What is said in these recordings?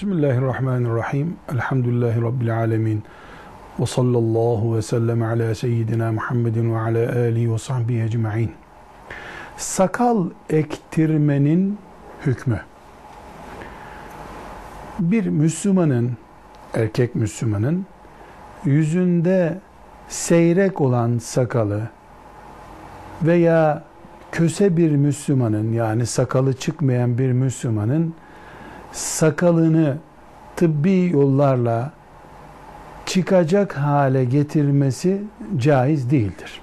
Bismillahirrahmanirrahim. Elhamdülillahi Rabbil alemin. Ve sallallahu ve sellem ala seyyidina Muhammedin ve ala alihi ve sahbihi ecma'in. Sakal ektirmenin hükmü. Bir Müslümanın, erkek Müslümanın yüzünde seyrek olan sakalı veya köse bir Müslümanın yani sakalı çıkmayan bir Müslümanın sakalını tıbbi yollarla çıkacak hale getirmesi caiz değildir.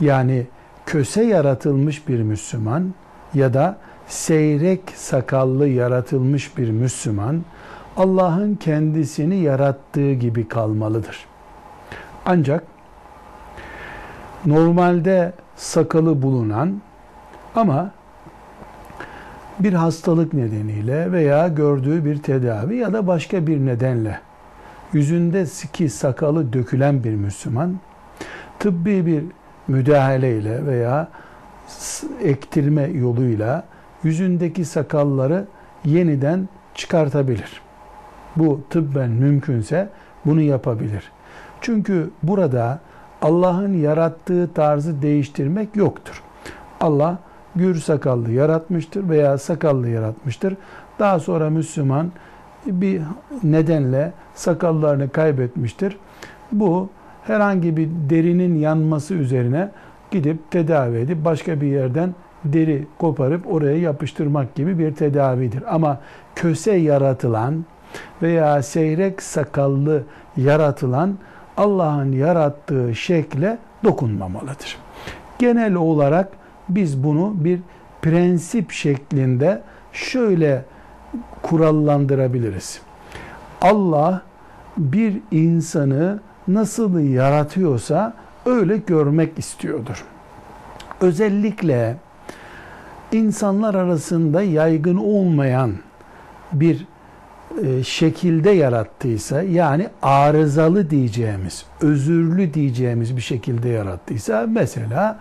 Yani köse yaratılmış bir Müslüman ya da seyrek sakallı yaratılmış bir Müslüman Allah'ın kendisini yarattığı gibi kalmalıdır. Ancak normalde sakalı bulunan ama bir hastalık nedeniyle veya gördüğü bir tedavi ya da başka bir nedenle yüzünde siki sakalı dökülen bir Müslüman tıbbi bir müdahaleyle veya ektirme yoluyla yüzündeki sakalları yeniden çıkartabilir. Bu tıbben mümkünse bunu yapabilir. Çünkü burada Allah'ın yarattığı tarzı değiştirmek yoktur. Allah gür sakallı yaratmıştır veya sakallı yaratmıştır. Daha sonra Müslüman bir nedenle sakallarını kaybetmiştir. Bu herhangi bir derinin yanması üzerine gidip tedavi edip başka bir yerden deri koparıp oraya yapıştırmak gibi bir tedavidir. Ama köse yaratılan veya seyrek sakallı yaratılan Allah'ın yarattığı şekle dokunmamalıdır. Genel olarak biz bunu bir prensip şeklinde şöyle kurallandırabiliriz. Allah bir insanı nasıl yaratıyorsa öyle görmek istiyordur. Özellikle insanlar arasında yaygın olmayan bir e, şekilde yarattıysa yani arızalı diyeceğimiz, özürlü diyeceğimiz bir şekilde yarattıysa mesela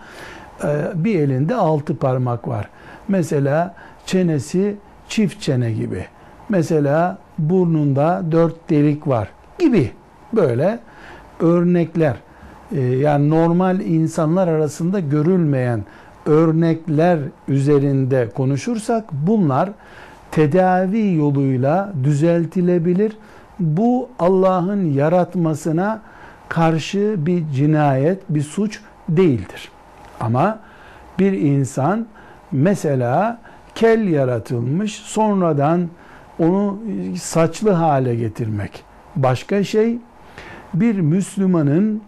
bir elinde altı parmak var. Mesela çenesi çift çene gibi. Mesela burnunda dört delik var gibi böyle örnekler e, yani normal insanlar arasında görülmeyen örnekler üzerinde konuşursak bunlar tedavi yoluyla düzeltilebilir. Bu Allah'ın yaratmasına karşı bir cinayet, bir suç değildir. Ama bir insan mesela kel yaratılmış, sonradan onu saçlı hale getirmek başka şey. Bir Müslümanın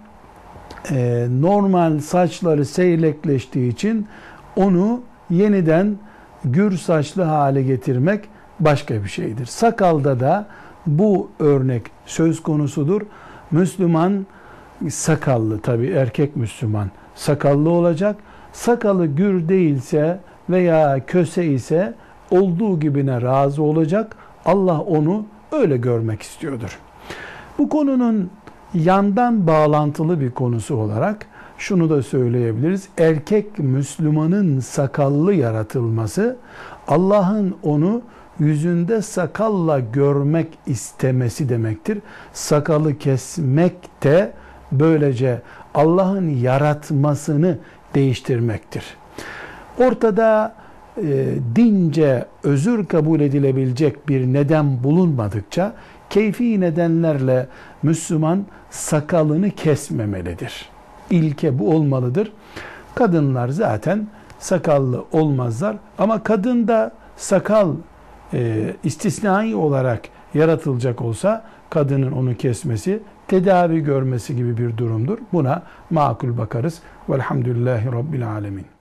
e, normal saçları seyrekleştiği için onu yeniden gür saçlı hale getirmek başka bir şeydir. Sakalda da bu örnek söz konusudur. Müslüman sakallı tabi erkek Müslüman sakallı olacak. Sakalı gür değilse veya köse ise olduğu gibine razı olacak. Allah onu öyle görmek istiyordur. Bu konunun yandan bağlantılı bir konusu olarak şunu da söyleyebiliriz. Erkek Müslümanın sakallı yaratılması Allah'ın onu yüzünde sakalla görmek istemesi demektir. Sakalı kesmek de böylece Allah'ın yaratmasını değiştirmektir. Ortada e, dince özür kabul edilebilecek bir neden bulunmadıkça keyfi nedenlerle Müslüman sakalını kesmemelidir. İlke bu olmalıdır. Kadınlar zaten sakallı olmazlar ama kadın da sakal e, istisnai olarak yaratılacak olsa kadının onu kesmesi tedavi görmesi gibi bir durumdur. Buna makul bakarız. Velhamdülillahi Rabbil Alemin.